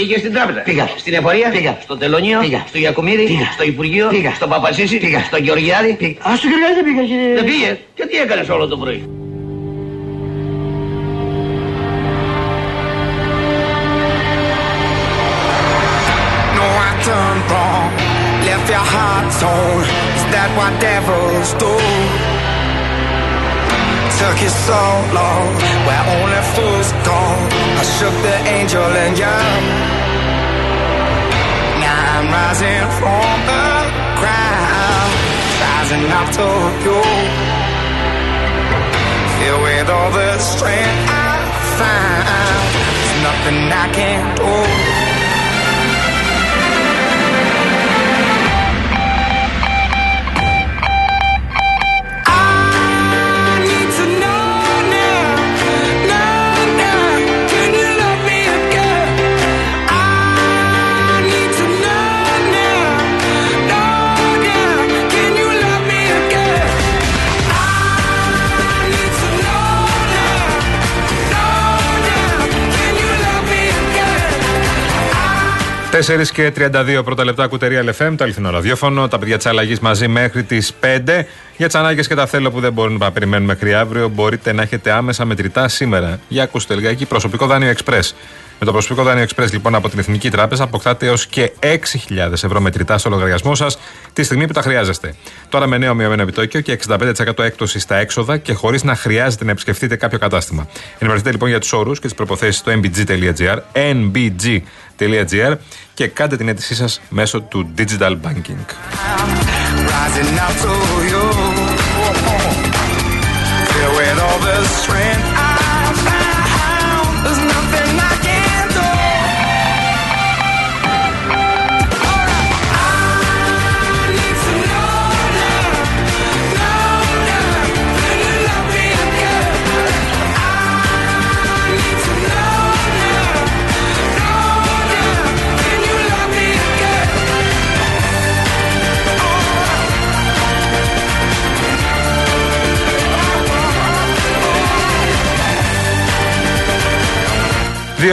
Πήγε στην τράπεζα. Πήγα. Στην εφορία. Πήγα. Στο τελωνίο. Πήγα. Στο Γιακουμίδη. Πήγα. Στο Υπουργείο. Πήγα. Στο Παπασίση. Πήγα. Στο Γεωργιάδη. Α, στο Γεωργιάδη δεν πήγα, κύριε. Δεν πήγες. Και τι έκανες όλο το πρωί; No, I turned wrong, left your heart torn. Is that what devils do? Took you so long, where only fools go. I shook the angel and young. Rising from the ground, rising up to you. Filled with all the strength I found, there's nothing I can't do. 4 και 32 πρώτα λεπτά κουτερία LFM, το αληθινό ραδιόφωνο. Τα παιδιά της αλλαγή μαζί μέχρι τις 5. Για τις ανάγκες και τα θέλω που δεν μπορούν να περιμένουν μέχρι αύριο, μπορείτε να έχετε άμεσα μετρητά σήμερα. Για ακούστε λιγάκι, προσωπικό δάνειο Express. Με το προσωπικό δάνειο Express λοιπόν από την Εθνική Τράπεζα αποκτάτε έως και 6.000 ευρώ μετρητά στο λογαριασμό σας τη στιγμή που τα χρειάζεστε. Τώρα με νέο μειωμένο επιτόκιο και 65% έκπτωση στα έξοδα και χωρίς να χρειάζεται να επισκεφτείτε κάποιο κατάστημα. Ενημερωθείτε λοιπόν για τους όρους και τις προποθέσει στο mbg.gr, nbg.gr και κάντε την αίτησή σας μέσω του digital banking. Rising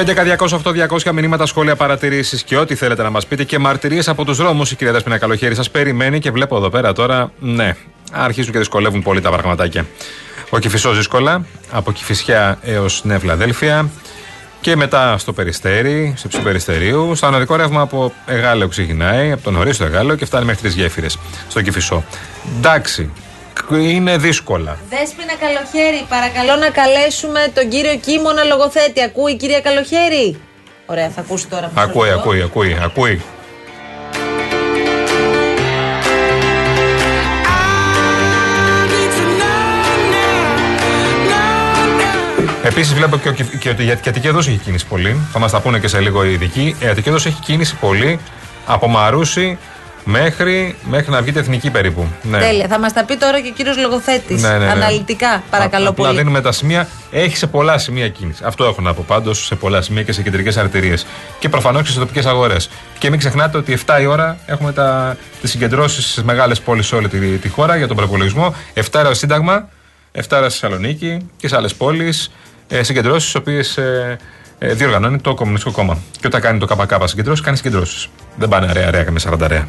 200 μηνύματα, σχόλια, παρατηρήσεις και ό,τι θέλετε να μας πείτε και μαρτυρίες από τους δρόμους. Η κυρία Δέσπινα Καλοχέρη σας περιμένει και βλέπω εδώ πέρα τώρα, ναι, αρχίζουν και δυσκολεύουν πολύ τα πραγματάκια. Ο Κυφισός δύσκολα, από Κυφισιά έως Νέα Φιλαδέλφια και μετά στο Περιστέρι, στο Ψηπεριστερίου. Στο ανωδικό ρεύμα από Εγάλεο ξεκινάει, από τον νωρί στο Εγάλεο και φτάνει μέχρι τι γέφυρες στο Κυφισό. Εντάξει, είναι δύσκολα. Δέσποινα Καλοχέρη, παρακαλώ να καλέσουμε τον κύριο Κίμωνα λογοθέτη. Ακούει η κυρία Καλοχέρη. Ωραία, θα ακούσει τώρα. μισό Ακούει, λεπτό. ακούει, ακούει, ακούει. need to know now, know now. Επίσης, βλέπω και, ο Κυφ- και ότι η Αττική Έδωση έχει κίνηση πολύ. Θα μας τα πούνε και σε λίγο οι ειδικοί. Η Αττική Έδωση έχει κίνηση πολύ από Μαρούσι μέχρι, μέχρι να βγείτε εθνική περίπου. Ναι. Τέλεια. Θα μας τα πει τώρα και ο κύριος Λογοθέτης. Ναι, ναι, ναι. Αναλυτικά, παρακαλώ Α- απλά πολύ. δίνουμε τα σημεία. Έχει σε πολλά σημεία κίνηση. Αυτό έχω να πω πάντως σε πολλά σημεία και σε κεντρικές αρτηρίες. Και προφανώς και σε τοπικές αγορές. Και μην ξεχνάτε ότι 7 η ώρα έχουμε τις συγκεντρώσεις στις μεγάλες πόλεις σε όλη τη, τη χώρα για τον προπολογισμό. 7 ώρα Σύνταγμα, 7 ώρα στη Θεσσαλονίκη και σε άλλες πόλεις. Ε, συγκεντρώσεις τι οποίες ε, ε, διοργανώνει το Κομμουνιστικό Κόμμα. Και όταν κάνει το ΚΚ συγκεντρώσεις, κάνει συγκεντρώσεις. Δεν πάνε αρέα, αρέα και με 40 αρέα.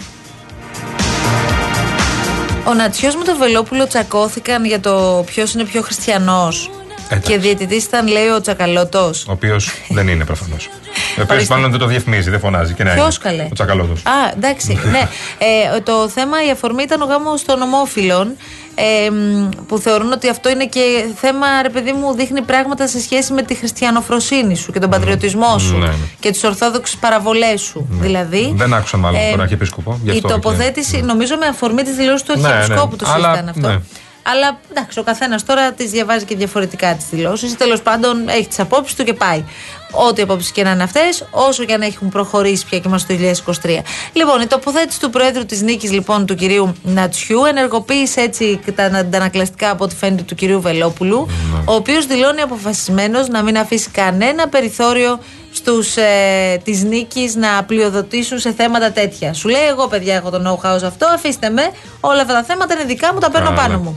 Ο Νατσιό με τον Βελόπουλο τσακώθηκαν για το ποιος είναι πιο χριστιανός. Εντάξει. Και διαιτητής ήταν, λέει, ο Τσακαλώτος. Ο οποίος δεν είναι προφανώς. Ο οποίος Ορίστε. μάλλον δεν το διαφημίζει, δεν φωνάζει. Και να Ποιος είναι. καλέ. Ο Τσακαλώτος. Α, εντάξει. ναι. Ε, το θέμα, η αφορμή ήταν ο γάμος των ομόφυλων. Ε, μ, που θεωρούν ότι αυτό είναι και θέμα, ρε παιδί μου, δείχνει πράγματα σε σχέση με τη χριστιανοφροσύνη σου και τον πατριωτισμό σου Ναι, ναι. και τις ορθόδοξες παραβολές σου. Δηλαδή. Δεν άκουσα μάλλον ε, τον Αρχιεπίσκοπο. γι' Η αυτό και- τοποθέτηση, νομίζω με αφορμή τη δηλώση του Ναι, Αρχιεπισκόπου ναι. το Αλλά, συζητάνε αυτό. Ναι. Αλλά εντάξει, ο καθένας τώρα τις διαβάζει και διαφορετικά τις δηλώσεις. Τέλος πάντων, έχει τις απόψεις του και πάει. Ό,τι απόψεις και να είναι αυτές, όσο και αν έχουν προχωρήσει πια και είμαστε το 2023. Λοιπόν, η τοποθέτηση του Προέδρου της Νίκης, λοιπόν, του κυρίου Νατσιού, ενεργοποίησε έτσι τα αντανακλαστικά από ό,τι φαίνεται του κυρίου Βελόπουλου, Ναι. ο οποίος δηλώνει αποφασισμένος να μην αφήσει κανένα περιθώριο στους ε, της νίκης να πλειοδοτήσουν σε θέματα τέτοια. Σου λέει: Εγώ, παιδιά, έχω το know-how σε αυτό, αφήστε με. Όλα αυτά τα θέματα είναι δικά μου, τα παίρνω Καλά. πάνω μου.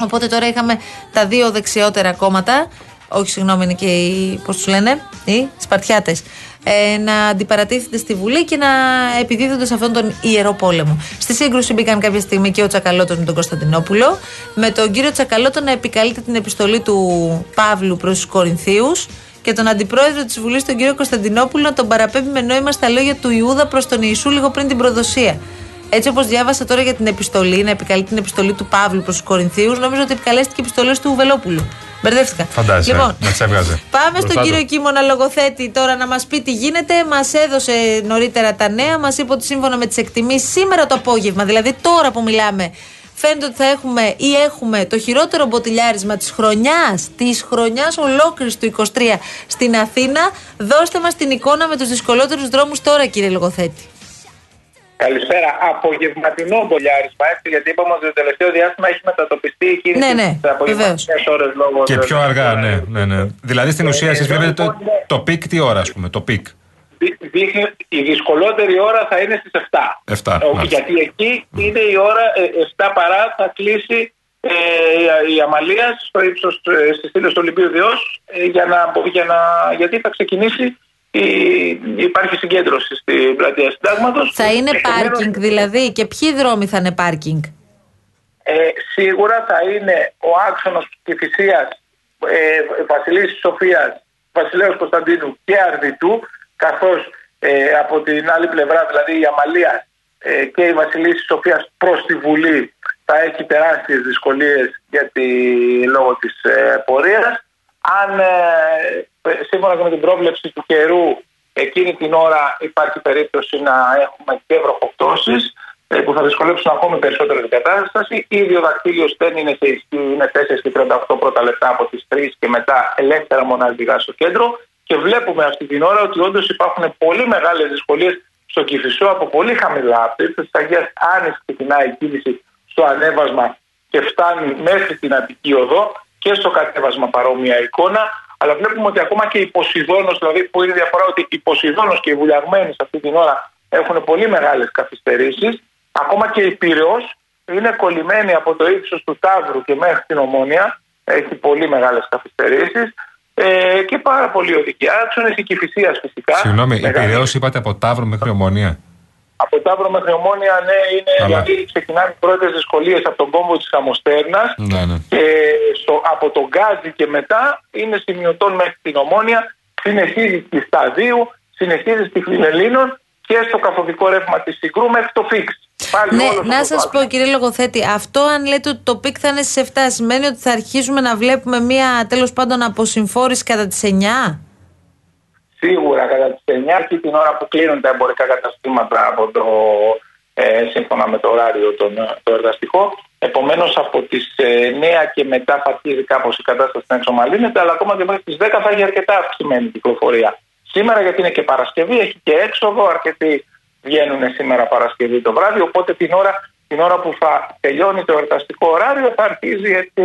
Οπότε τώρα είχαμε τα δύο δεξιότερα κόμματα. Όχι, συγγνώμη, είναι και οι. Πώς τους λένε, οι Σπαρτιάτες. ε, να αντιπαρατίθεται στη Βουλή και να επιδίδονται σε αυτόν τον ιερό πόλεμο. Στη σύγκρουση μπήκαν κάποια στιγμή και ο Τσακαλώτος με τον Κωνσταντινόπουλο, με τον κύριο Τσακαλώτο να επικαλείται την επιστολή του Παύλου προς τους Κορινθίους και τον αντιπρόεδρο της Βουλής, τον κύριο Κωνσταντινόπουλο, να τον παραπέμπει με νόημα στα λόγια του Ιούδα προς τον Ιησού λίγο πριν την προδοσία. Έτσι όπως διάβασα τώρα για την επιστολή, να επικαλεί την επιστολή του Παύλου προς τους Κορινθίους, νομίζω ότι επικαλέστηκε επιστολές του Βελόπουλου. Μπερδεύτηκα. Φαντάζεσαι. Λοιπόν, να τις έβγαζε. Πάμε Μπροστά στον του. κύριο Κίμωνα λογοθέτη τώρα να μας πει τι γίνεται. Μας έδωσε νωρίτερα τα νέα. Μας είπε ότι σύμφωνα με τις εκτιμήσεις σήμερα το απόγευμα, δηλαδή τώρα που μιλάμε, φαίνεται ότι θα έχουμε ή έχουμε το χειρότερο μποτιλιάρισμα της χρονιάς, της χρονιάς ολόκληρης του 23 στην Αθήνα. Δώστε μας την εικόνα με τους δυσκολότερους δρόμους τώρα, κύριε Λογοθέτη. Καλησπέρα. Απογευματινό μποτιλιάρισμα, έτσι, γιατί είπαμε ότι το τελευταίο διάστημα έχει μετατοπιστεί η κίνηση Ναι, ναι, στις απογευματινές ώρες λόγω Και των- πιο αργά, ναι. ναι, ναι. Δηλαδή στην ουσία εσείς εδώ βλέπετε το, λοιπόν είναι- το peak τι ώρα, ας πούμε. Το peak. Δεί- δείχνει η δυσκολότερη ώρα θα είναι στις 7. 7, Ε, μάλιστα. γιατί εκεί είναι η ώρα ε, 7 παρά θα κλείσει ε, η- η Αμαλίας στο ύψος ε, στις στήλες του Ολυμπίου Διός ε, για να, μπο- για να, γιατί θα ξεκινήσει η, υπάρχει συγκέντρωση στην πλατεία συντάγματος. Θα είναι Επομένως, πάρκινγκ δηλαδή; Και ποιοι δρόμοι θα είναι πάρκινγκ; Ε, σίγουρα θα είναι ο άξονας Κηφισίας, ε, Βασιλής Σοφίας, Βασιλέως Κωνσταντίνου και Αρδιτού, καθώς ε, από την άλλη πλευρά, δηλαδή η Αμαλία ε, και η Βασιλής Σοφίας προς τη Βουλή θα έχει τεράστιες δυσκολίες γιατί λόγω της ε, πορείας. Αν ε, ε, σύμφωνα και με την πρόβλεψη του καιρού εκείνη την ώρα υπάρχει περίπτωση να έχουμε και βροχοπτώσεις ε, που θα δυσκολέψουν ακόμη περισσότερο την κατάσταση. Ήδη ο δακτύλιος δεν είναι σε ισχύ, είναι 4 και 38 πρώτα λεπτά από τις 3 και μετά ελεύθερα μοναδικά στο κέντρο. Και βλέπουμε αυτή την ώρα ότι όντως υπάρχουν πολύ μεγάλες δυσκολίες στο Κυφισό από πολύ χαμηλά. Από το ύψο της Αγίας Άνη ξεκινάει η κίνηση στο ανέβασμα και φτάνει μέχρι την Αττική Οδό και στο κατέβασμα παρόμοια εικόνα. Αλλά βλέπουμε ότι ακόμα και η Ποσειδόνος, δηλαδή που είναι η διαφορά ότι η Ποσειδόνος και οι βουλιαγμένοι σε αυτή την ώρα έχουν πολύ μεγάλες καθυστερήσεις. Ακόμα και η Πυραιός είναι κολλημένη από το ύψος του Ταύρου και μέχρι την Ομόνια. Έχει πολύ μεγάλες καθυστερήσεις. Ε, και πάρα πολύ οδικοί άξονες, η Κηφισίας φυσικά. Συγγνώμη, η Μεγάλη. Πυραιός είπατε από Ταύρο μέχρι Ομονία. Από Ταύρο μέχρι Ομόνια, ναι, είναι, Καλά. δηλαδή ξεκινάνε οι πρώτες δυσκολίες από τον κόμβο της Χαμοστέρνας Ναι, ναι. και στο, από τον Γκάζι και μετά είναι σημειωτόν μέχρι την Ομόνια, συνεχίζει στη Σταδίου, συνεχίζει στη Φιλελλήνων και στο καθοδικό ρεύμα της Συγκρού μέχρι το Φιξ. Πάλι Ναι, όλος να αυτός σας ο πω κύριε Λογοθέτη, αυτό αν λέτε ότι το peak θα είναι στις 7, σημαίνει ότι θα αρχίσουμε να βλέπουμε μία τέλος πάντων αποσυμφόρηση κατά τις 9. Σίγουρα κατά τις 9 και την ώρα που κλείνουν τα εμπορικά καταστήματα από το, ε, σύμφωνα με το ωράριο τον, το εργαστικό. Επομένως από τις ε, 9 και μετά θα αρχίζει κάπως η κατάσταση να εξομαλύνεται, αλλά ακόμα και μέχρι τις 10 θα έχει αρκετά αυξημένη κυκλοφορία. Σήμερα γιατί είναι και Παρασκευή, έχει και έξοδο, αρκετοί βγαίνουν σήμερα Παρασκευή το βράδυ, οπότε την ώρα, την ώρα που θα τελειώνει το εορταστικό ωράριο θα αρχίζει έτσι,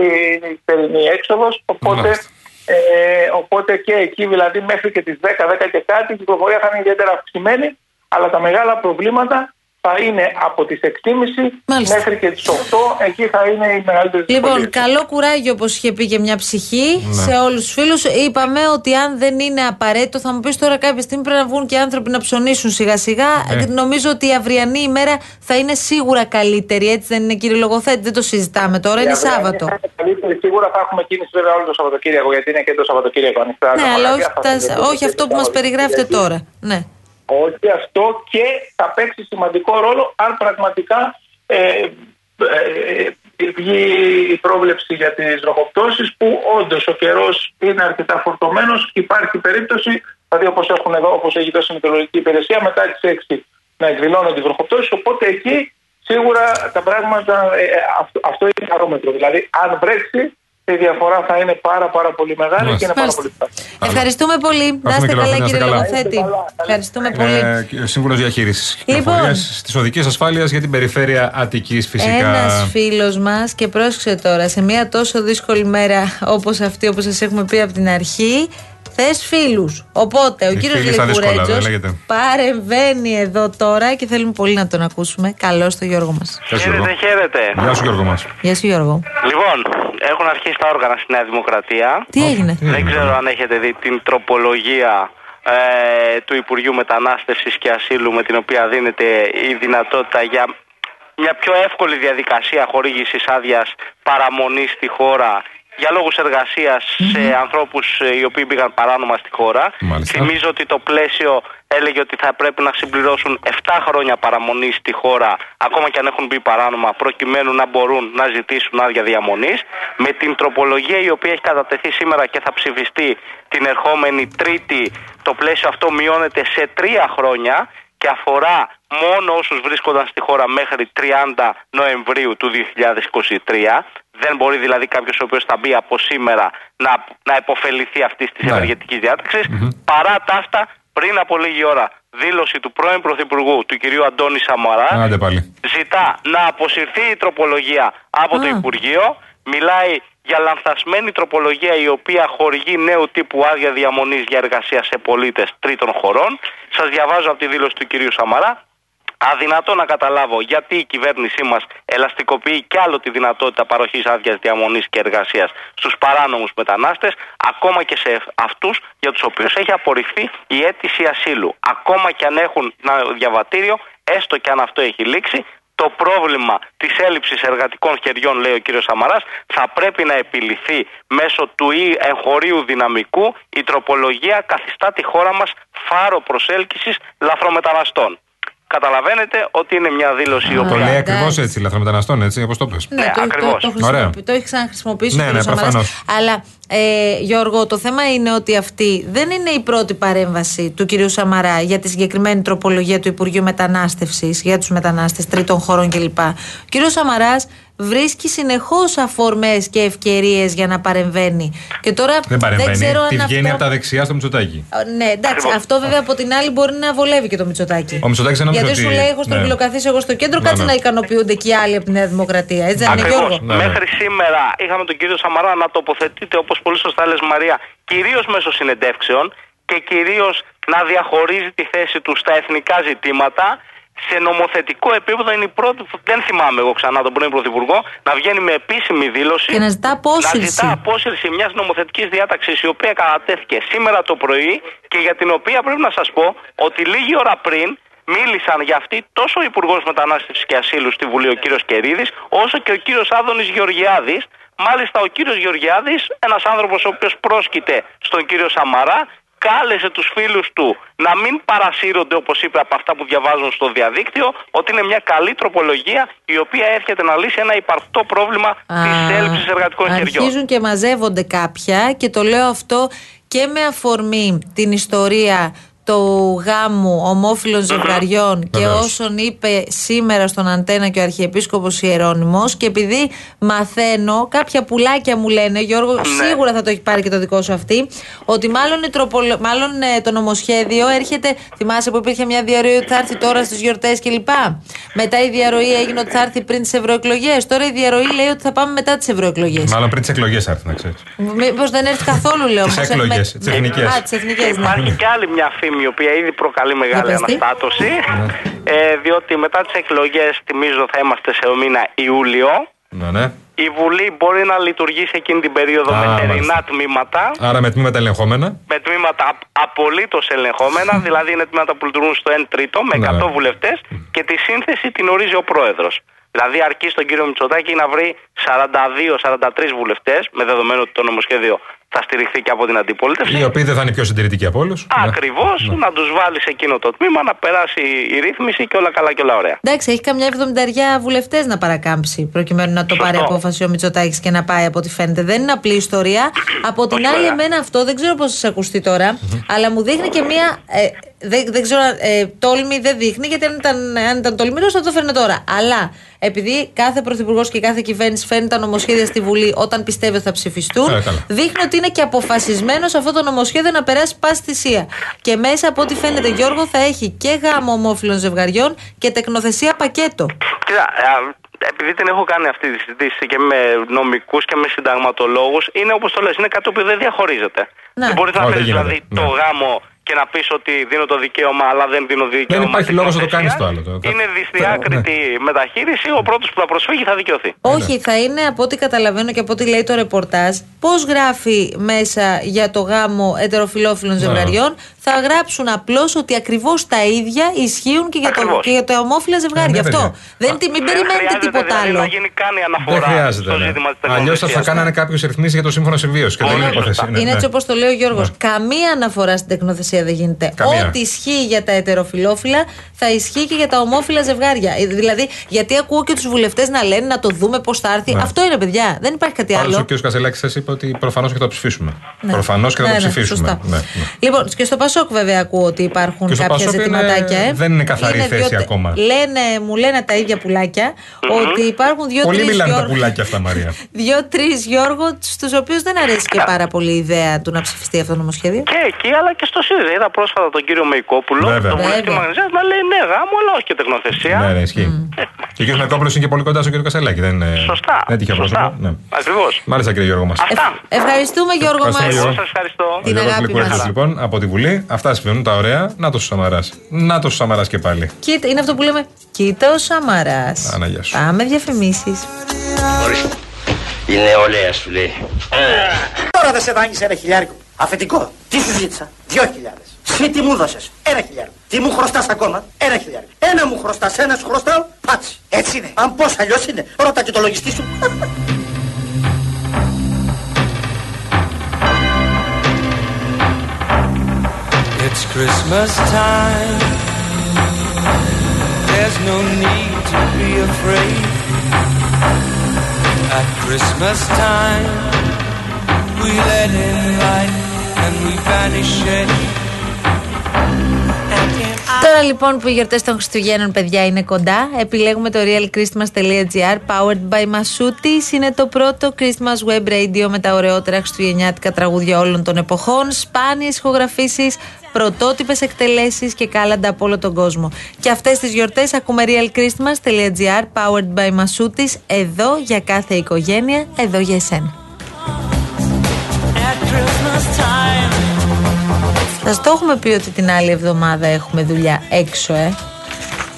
η θερινή έξοδος, οπότε Μάλιστα. Ε, οπότε και εκεί δηλαδή μέχρι και τις 10, 10 και κάτι η κυκλοφορία θα είναι ιδιαίτερα αυξημένη αλλά τα μεγάλα προβλήματα θα είναι από τις 6.30 Μάλιστα. μέχρι και τις 8 εκεί θα είναι οι μεγαλύτερες Λοιπόν, δυσκολίες. καλό κουράγιο όπως είχε πει και μια ψυχή Ναι. σε όλους τους φίλους. Είπαμε ότι αν δεν είναι απαραίτητο, θα μου πεις τώρα κάποια στιγμή πρέπει να βγουν και άνθρωποι να ψωνίσουν σιγά σιγά. Ναι. Νομίζω ότι η αυριανή ημέρα θα είναι σίγουρα καλύτερη. Έτσι δεν είναι, κύριε Λογοθέτη, δεν το συζητάμε τώρα, είναι Η αυριανή Σάββατο. θα είναι καλύτερη. Σίγουρα θα έχουμε κίνηση βέβαια όλο το Σαββατοκύριακο γιατί είναι και το Σαββατοκύριακο ανοιχτά. Ναι, τα αλλά μαγαζιά, όχι, θα τα- συνδεθούν όχι και αυτό το που μας περιγράφετε Σαββατοκύριακο. τώρα. Ναι. Όχι αυτό και θα παίξει σημαντικό ρόλο αν πραγματικά ε, ε, ε, βγει η πρόβλεψη για τις ροχοπτώσεις που όντως ο καιρός είναι αρκετά φορτωμένος. Υπάρχει περίπτωση δηλαδή όπως, έχουν εδώ, όπως έχει δώσει η Μετεωρολογική Υπηρεσία μετά τις 6 να εκδηλώνονται οι βροχοπτώσεις οπότε εκεί σίγουρα τα πράγματα ε, ε, αυτό, αυτό είναι παρόμετρο δηλαδή αν βρέξει η διαφορά θα είναι πάρα πάρα πολύ μεγάλη Μάλιστα. και είναι πάρα Μάλιστα. πολύ φτάσιμη. Ευχαριστούμε πολύ. Να είστε κύριε καλά, Λογοθέτη, κύριε να είστε καλά. Λογοθέτη. Να είστε καλά. Ευχαριστούμε πολύ. Ε, Σύμβουλος διαχείρισης Λοιπόν. της οδικής ασφάλειας για την περιφέρεια Αττικής, φυσικά. Ένας φίλος μας και πρόσεξε τώρα, σε μια τόσο δύσκολη μέρα όπως αυτή, όπως σας έχουμε πει από την αρχή, θες φίλους. Οπότε ο Οι κύριος φίλοι στα δύσκολα, δεν Λικουρέτζο λέγεται. παρεμβαίνει εδώ τώρα και θέλουμε πολύ να τον ακούσουμε. Καλώς το Γιώργο μας. Γεια σου, Γιώργο. Χαίρετε, χαίρετε. Γεια σου, Γιώργο μας. Γεια σου, Γιώργο. Λοιπόν, έχουν αρχίσει τα όργανα στη Νέα Δημοκρατία. Τι έγινε; Τι Δεν έγινε, ξέρω τώρα; αν έχετε δει την τροπολογία ε, του Υπουργείου Μετανάστευσης και Ασύλου με την οποία δίνεται η δυνατότητα για μια πιο εύκολη διαδικασία χορήγησης άδειας παραμονής στη χώρα για λόγους εργασίας σε ανθρώπους ε, οι οποίοι πήγαν παράνομα στη χώρα. Μάλιστα. Θυμίζω ότι το πλαίσιο έλεγε ότι θα πρέπει να συμπληρώσουν 7 χρόνια παραμονή στη χώρα ακόμα και αν έχουν μπει παράνομα προκειμένου να μπορούν να ζητήσουν άδεια διαμονής. Με την τροπολογία η οποία έχει κατατεθεί σήμερα και θα ψηφιστεί την ερχόμενη Τρίτη το πλαίσιο αυτό μειώνεται σε 3 χρόνια και αφορά μόνο όσους βρίσκονταν στη χώρα μέχρι 30 Νοεμβρίου του 2023. Δεν μπορεί δηλαδή κάποιος ο οποίος θα μπει από σήμερα να, να υποφεληθεί αυτής της Ναι. ευεργετικής διάταξης. Παρά τα αυτά, πριν από λίγη ώρα, δήλωση του πρώην Πρωθυπουργού, του κυρίου Αντώνη Σαμαρά, Άντε πάλι. ζητά να αποσυρθεί η τροπολογία από το Α. Υπουργείο. Μιλάει για λανθασμένη τροπολογία η οποία χορηγεί νέου τύπου άδεια διαμονής για εργασία σε πολίτες τρίτων χωρών. Σας διαβάζω από τη δήλωση του κυρίου Σαμαρά. Αδυνατό να καταλάβω γιατί η κυβέρνησή μας ελαστικοποιεί κι άλλο τη δυνατότητα παροχής άδειας διαμονής και εργασίας στους παράνομους μετανάστες, ακόμα και σε αυτούς για τους οποίους έχει απορριφθεί η αίτηση ασύλου. Ακόμα και αν έχουν ένα διαβατήριο, έστω και αν αυτό έχει λήξει, το πρόβλημα της έλλειψης εργατικών χεριών, λέει ο κύριος Σαμαράς, θα πρέπει να επιληθεί μέσω του ή εγχωρίου δυναμικού. Η τροπολογία καθιστά τη χώρα μας φάρο προσέλκυσης λαθρομεταναστών. Καταλαβαίνετε ότι είναι μια δήλωση η Α, Το οποία. λέει εντάξει. ακριβώς έτσι, λαθρομεταναστών, έτσι, όπως το πες. Ναι, Ναι, το, το, ακριβώς. το, χρησιμο- Ωραία. το έχει ξαναχρησιμοποιήσει Ναι, ο ναι, κ. Σαμαράς. προφανώς. Αλλά ε, Γιώργο, το θέμα είναι ότι αυτή δεν είναι η πρώτη παρέμβαση του κυρίου Σαμαρά για τη συγκεκριμένη τροπολογία του Υπουργείου Μετανάστευσης για τους μετανάστες τρίτων χωρών κλπ. Ο κύριος Σαμαράς βρίσκει συνεχώς αφορμές και ευκαιρίες για να παρεμβαίνει. Και τώρα Δεν παρεμβαίνει. ξέρω αν Τι βγαίνει αυτό... από τα δεξιά στο Μητσοτάκι. Ε, Ναι, εντάξει. Ακριβώς. Αυτό βέβαια από την άλλη μπορεί να βολεύει και το Μητσοτάκι. Ο Μητσοτάκης δεν νόμιζε Γιατί σου ότι- λέει: Εγώ στον ναι. Βιλοκαθής, εγώ στο κέντρο, Ναι, κάτσε ναι. να ικανοποιούνται και οι άλλοι από τη Νέα Δημοκρατία. Έτσι δεν είναι, Ακριβώς. Γιώργο. Ναι, ναι. Μέχρι σήμερα είχαμε τον κύριο Σαμαρά να τοποθετείται όπως πολύ σωστά λες Μαρία, κυρίως μέσω συνεντεύξεων και κυρίως να διαχωρίζει τη θέση του στα εθνικά ζητήματα. Σε νομοθετικό επίπεδο είναι η πρώτη, δεν θυμάμαι εγώ ξανά τον πρώην Πρωθυπουργό, να βγαίνει με επίσημη δήλωση. Και να ζητά απόσυρση. Να ζητά απόσυρση μιας νομοθετικής διάταξης η οποία κατατέθηκε σήμερα το πρωί και για την οποία πρέπει να σας πω ότι λίγη ώρα πριν μίλησαν για αυτή τόσο ο Υπουργός Μετανάστευσης και Ασύλου στη Βουλή, ο κύριος Κερίδης, όσο και ο κύριος Άδωνης Γεωργιάδης. Μάλιστα, ο κύριος Γεωργιάδης, ένας άνθρωπος ο οποίος πρόσκειται στον κύριο Σαμαρά, κάλεσε τους φίλους του να μην παρασύρονται όπως είπε από αυτά που διαβάζουν στο διαδίκτυο ότι είναι μια καλή τροπολογία η οποία έρχεται να λύσει ένα υπαρκτό πρόβλημα της Α, έλλειψης εργατικών χεριών. Αρχίζουν και μαζεύονται κάποια και το λέω αυτό και με αφορμή την ιστορία του γάμου ομόφυλων ζευγαριών και Βεβαίως. όσων είπε σήμερα στον Αντένα και ο Αρχιεπίσκοπος Ιερώνυμος και επειδή μαθαίνω κάποια πουλάκια μου λένε Γιώργο σίγουρα θα το έχει πάρει και το δικό σου αυτή ότι μάλλον, η τροπολο- μάλλον ε, το νομοσχέδιο έρχεται θυμάσαι που υπήρχε μια διαρροή ότι θα έρθει τώρα στις γιορτές κλπ μετά η διαρροή έγινε ότι θα έρθει πριν τις ευρωεκλογές. τώρα η διαρροή λέει ότι θα πάμε μετά τις ευρωεκλογές. Μάλλον πριν τις εκλογές έρθει, να ξέρεις. Μήπως δεν έρθει καθόλου, λέω. Τις όμως, εκλογές, με- τις εθνικές. Α, τις εθνικές, ναι. Υπάρχει και άλλη μια φήμη η οποία ήδη προκαλεί μεγάλη Για πες τι. αναστάτωση. ε, διότι μετά τις εκλογές, θυμίζω, θα είμαστε σε μήνα Ιούλιο. Ναι, ναι. Η Βουλή μπορεί να λειτουργήσει εκείνη την περίοδο Α, με θερινά μάλιστα. τμήματα. Άρα με τμήματα ελεγχόμενα. με τμήματα απολύτως ελεγχόμενα, δηλαδή είναι τμήματα που λειτουργούν στο 1 τρίτο με Ναι, 100 ναι. βουλευτές και τη σύνθεση την ορίζει ο πρόεδρος. Δηλαδή αρκεί στον κύριο Μητσοτάκη να βρει 42-43 βουλευτές, με δεδομένο ότι το νομοσχέδιο θα στηριχθεί και από την αντιπολίτευση. Οι οποίοι δεν θα είναι οι πιο συντηρητικοί από όλους. Ακριβώς, να τους βάλεις σε εκείνο το τμήμα, να περάσει η ρύθμιση και όλα καλά και όλα ωραία. Εντάξει, έχει καμιά εβδομηνταριά βουλευτές να παρακάμψει προκειμένου να το Σωστό. πάρει απόφαση ο Μητσοτάκης και να πάει από ό,τι φαίνεται. Δεν είναι απλή ιστορία. Από την Όχι, άλλη, βέβαια. εμένα αυτό δεν ξέρω πώς σας ακουστεί τώρα, αλλά μου δείχνει και μία. Ε, δεν, δεν ξέρω, ε, τόλμη δεν δείχνει, γιατί αν ήταν, αν ήταν τολμηρός θα το φέρνε τώρα. Αλλά επειδή κάθε πρωθυπουργός και κάθε κυβέρνηση φέρνει τα νομοσχέδια στη Βουλή όταν πιστεύει ότι θα ψηφιστούν, Ε, καλά. δείχνει ότι είναι και αποφασισμένος αυτό το νομοσχέδιο να περάσει πάση θυσία. Και μέσα από ό,τι φαίνεται, Γιώργο, θα έχει και γάμο ομόφυλων ζευγαριών και τεκνοθεσία πακέτο. Κοίτα, α, επειδή την έχω κάνει αυτή τη συζήτηση και με νομικούς και με συνταγματολόγους, είναι όπως το λες, είναι κάτι που δεν διαχωρίζεται. Ναι. Δεν μπορείς να Ω, φέρεις δεν γίνεται, δηλαδή ναι. το γάμο και να πεις ότι δίνω το δικαίωμα, αλλά δεν δίνω δικαίωμα. Δεν υπάρχει της λόγος να το κάνεις νομοθεσίας. το άλλο, το- Είναι Ναι. δυσδιάκριτη μεταχείριση. Ο πρώτος που θα προσφύγει θα δικαιωθεί. Όχι, θα είναι από ό,τι καταλαβαίνω και από ό,τι λέει το ρεπορτάζ, πώς γράφει μέσα για το γάμο ετεροφιλόφιλων ζευγαριών. Θα γράψουν απλώς ότι ακριβώς τα ίδια ισχύουν και για, το, Ακριβώς. και για τα ομόφυλα ζευγάρια. ναι, Αυτό. παιδιά. Δεν, τη- μην Δεν περιμένετε χρειάζεται τίποτα δηλαδή άλλο. να γίνει καν η Δεν αναφορά χρειάζεται. στο Ναι. ζήτημα της Αλλιώς θα, θα κάνανε κάποιες ρυθμίσεις για το σύμφωνο συμβίωσης και δεν είναι Όχι, υπόθεση. σωστά. Ναι, Είναι ναι. έτσι όπως το λέει ο Γιώργος. Ναι. Καμία αναφορά στην τεκνοθεσία δεν γίνεται. Καμία. Ό,τι ισχύει για τα ετεροφιλόφιλα θα ισχύει και για τα ομόφυλα ζευγάρια. Ε, Δηλαδή, γιατί ακούω και τους βουλευτές να λένε να το δούμε πώς θα έρθει. Ναι. Αυτό είναι, παιδιά. Δεν υπάρχει κάτι Πάντως άλλο. ο κ. Κασελάκης σας είπε ότι προφανώς και θα το ψηφίσουμε. Ναι. Προφανώς και θα Ναι, το ναι, ψηφίσουμε. σωστά. Ναι, ναι. Λοιπόν, και στο Πασόκ βέβαια ακούω ότι υπάρχουν Και στο κάποια Πασόκ είναι- ζητηματάκια. ε. δεν είναι καθαρή Είναι θέση δύο- ακόμα. Λένε, μου λένε τα ίδια πουλάκια ότι υπάρχουν Πολύ δύο-τρει μιλάνε τα Γιώργο, πουλάκια αυτά, Μαρία. δύο-τρεις Γιώργο, στου οποίους δεν αρέσει και πάρα πολύ η ιδέα του να ψηφιστεί αυτό το νομοσχέδιο. Και εκεί αλλά και στο ΣΥΡΙΖΑ. Είδα πρόσφατα τον κύριο Μεϊκόπουλο, Βέβαια. τον βουλευτή Βέβαια. Μαγνησίας, να λέει ναι, γάμο, αλλά όχι και τεχνοθεσία. Ναι, ναι, ισχύει. Και ο κ. Μεκόπουλο είναι και πολύ κοντά στον κ. Κασελάκη. Δεν είναι. Σωστά. Δεν τυχαίο Σωστά. πρόσωπο. Ναι. Ακριβώς. Μάλιστα, κύριε Γιώργο μας. Αυτά. Ευχαριστούμε Γιώργο Ευχαριστούμε, μας. Γιώργο. Εγώ σας ευχαριστώ. Ο Την Γιώργος αγάπη Γλυκουέρτης, μας. λοιπόν από τη Βουλή. Αυτά συμβαίνουν τα ωραία. Να το Σαμαράς. Να το Σαμαράς και πάλι. Κοίτα, είναι αυτό που λέμε. Κοίτα ο Σαμαράς. Άνα, γεια σου. Πάμε διαφημίσεις. Η νεολαία σου λέει. Τώρα δεν σε δάνεισε ένα χιλιάρικο. Αφεντικό. Τι σου ζήτησα; Δυο χιλιάδες. Εσύ τι μου δώσες; Ένα χιλιάρικο. Τι μου χρωστάς ακόμα; Ένα χιλιάρικο. Ένα μου χρωστάς. Ένας σου χρωστάω. Πάτσι. Έτσι είναι. Αν πώς αλλιώς είναι. Ρώτα και το λογιστή σου. It's Christmas time. There's no need to be afraid. At Christmas time, we let in light Τώρα λοιπόν που οι γιορτές των Χριστουγέννων, παιδιά, είναι κοντά, επιλέγουμε το realchristmas.gr powered by Masutis. Είναι το πρώτο Christmas web radio με τα ωραιότερα χριστουγεννιάτικα τραγούδια όλων των εποχών, σπάνιες ηχογραφήσεις, πρωτότυπες εκτελέσεις και κάλαντα από όλο τον κόσμο. Και αυτές τις γιορτές ακούμε realchristmas.gr powered by Masutis. Εδώ για κάθε οικογένεια, εδώ για εσένα. at Christmas time, Σα το έχουμε πει ότι την άλλη εβδομάδα έχουμε δουλειά έξω, ε.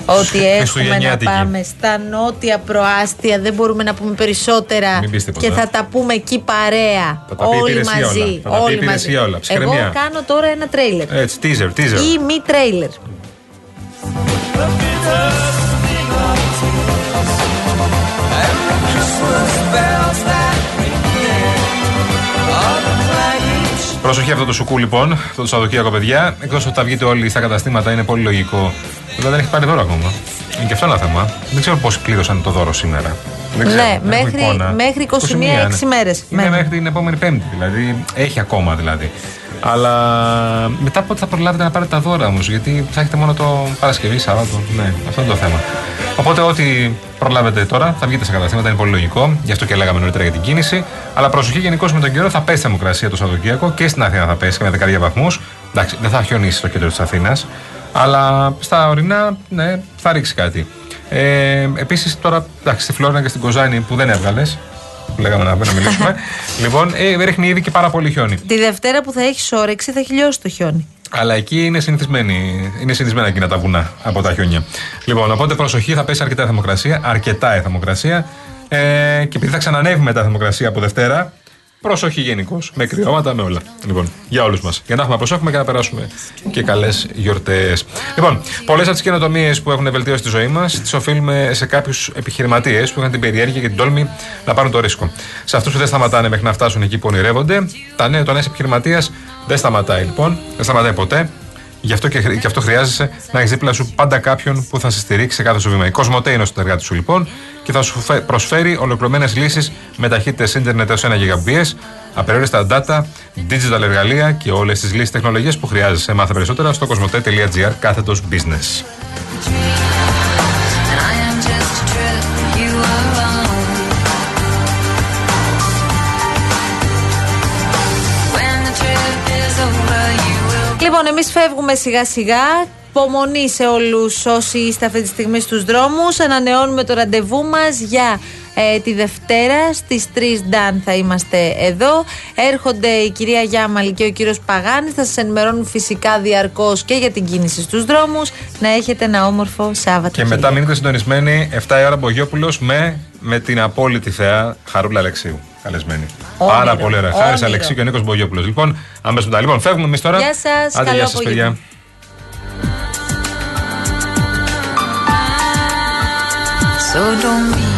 Ότι έχουμε να Χριστουγεννιάτικη. πάμε στα νότια προάστια, δεν μπορούμε να πούμε περισσότερα. Μην πεις τίποτα. Και θα τα πούμε εκεί παρέα. Θα τα πει η όλοι υπηρεσία μαζί. όλα. Θα τα πει η όλοι υπηρεσία μαζί. όλα. Ψυχραιμία. Εγώ κάνω τώρα ένα τρέιλερ. Έτσι, teaser, teaser. Ή μη τρέιλερ. Προσοχή αυτό το σουκού λοιπόν, αυτό το Σαββατοκύριακο παιδιά. Εκτός ότι θα βγείτε όλοι στα καταστήματα, είναι πολύ λογικό. Βέβαια δεν έχει πάρει δώρο ακόμα. Είναι και αυτό ένα θέμα. Δεν ξέρω πώς κλείδωσαν το δώρο σήμερα. Δεν ξέρω. Ναι, δεν έχω μέχρι- εικόνα. μέχρι 21, ναι. έξι μέρες. Είναι Μένουν. μέχρι την επόμενη Πέμπτη δηλαδή. Έχει ακόμα δηλαδή. Αλλά μετά πότε θα προλάβετε να πάρετε τα δώρα όμως, γιατί θα έχετε μόνο το Παρασκευή, Σάββατο. Ναι, αυτό είναι το θέμα. Οπότε, ό,τι προλάβετε τώρα θα βγείτε σε καταστήματα, είναι πολύ λογικό. Γι' αυτό και λέγαμε νωρίτερα για την κίνηση. Αλλά προσοχή γενικώς με τον καιρό θα πέσει η θερμοκρασία το Σαββατοκύριακο και στην Αθήνα θα πέσει με δεκαετία βαθμούς. Εντάξει, δεν θα χιονίσει στο κέντρο της Αθήνας. Αλλά στα ορεινά, ναι, θα ρίξει κάτι. Ε, Επίσης, τώρα εντάξει, στη Φλόρινα και στην Κοζάνη που δεν έβγαλες, που λέγαμε να, να μιλήσουμε. λοιπόν, ε, ρίχνει ήδη και πάρα πολύ χιόνι. Τη Δευτέρα που θα έχεις όρεξη θα έχει λιώσει το χιόνι. Αλλά εκεί είναι συνηθισμένοι, είναι συνηθισμένα εκείνα τα βουνά από τα χιόνια. Λοιπόν, οπότε προσοχή, θα πέσει αρκετά η θερμοκρασία, αρκετά η θερμοκρασία. Ε, και επειδή θα ξανανεύει μετά η θερμοκρασία από Δευτέρα, προσοχή γενικώς. Με κρυώματα, με όλα. Λοιπόν, για όλους μας. Για να έχουμε να προσέχουμε και να περάσουμε και καλές γιορτές. Λοιπόν, πολλές από τις καινοτομίες που έχουν βελτιώσει τη ζωή μας τις οφείλουμε σε κάποιους επιχειρηματίες που είχαν την περιέργεια και την τόλμη να πάρουν το ρίσκο. Σε αυτούς που δεν σταματάνε μέχρι να φτάσουν εκεί που ονειρεύονται, τα νέα, το νέος επιχειρηματίας δεν σταματάει λοιπόν, δεν σταματάει ποτέ. Γι' αυτό και, χρ- και αυτό χρειάζεσαι να έχεις δίπλα σου πάντα κάποιον που θα σε στηρίξει σε κάθε σου βήμα. Η Κοσμοτέ είναι ο συνεργάτης σου λοιπόν και θα σου φε- προσφέρει ολοκληρωμένες λύσεις με ταχύτητε ίντερνετ έως 1 Gbps, απεριόριστα data, digital εργαλεία και όλες τις λύσει τεχνολογία που χρειάζεσαι. Μάθε περισσότερα στο κοσμοτέ.gr κάθετος business. Λοιπόν, εμείς φεύγουμε σιγά σιγά. Υπομονή σε όλους όσοι είστε αυτή τη στιγμή στους δρόμους. Ανανεώνουμε το ραντεβού μας για Ε, τη Δευτέρα στις 3 Νταν θα είμαστε εδώ. Έρχονται η κυρία Γιάμαλη και ο κύριος Παγάνης. Θα σας ενημερώνουν φυσικά διαρκώς και για την κίνηση στους δρόμους. Να έχετε ένα όμορφο Σάββατο. Και μετά μείνετε συντονισμένοι 7 η ώρα Μπογιόπουλος με, με την απόλυτη θεά Χαρούλα Αλεξίου. Καλεσμένη. Όνειρο, Πάρα πολύ ωραία. Χάρης όνειρο. Αλεξίου και ο Νίκος Μπογιόπουλος. Λοιπόν, αμέσω μετά. Λοιπόν, φεύγουμε εμείς τώρα. Γεια σας, Άντε, καλό γεια σας, παιδιά. απόγευμα. So don't be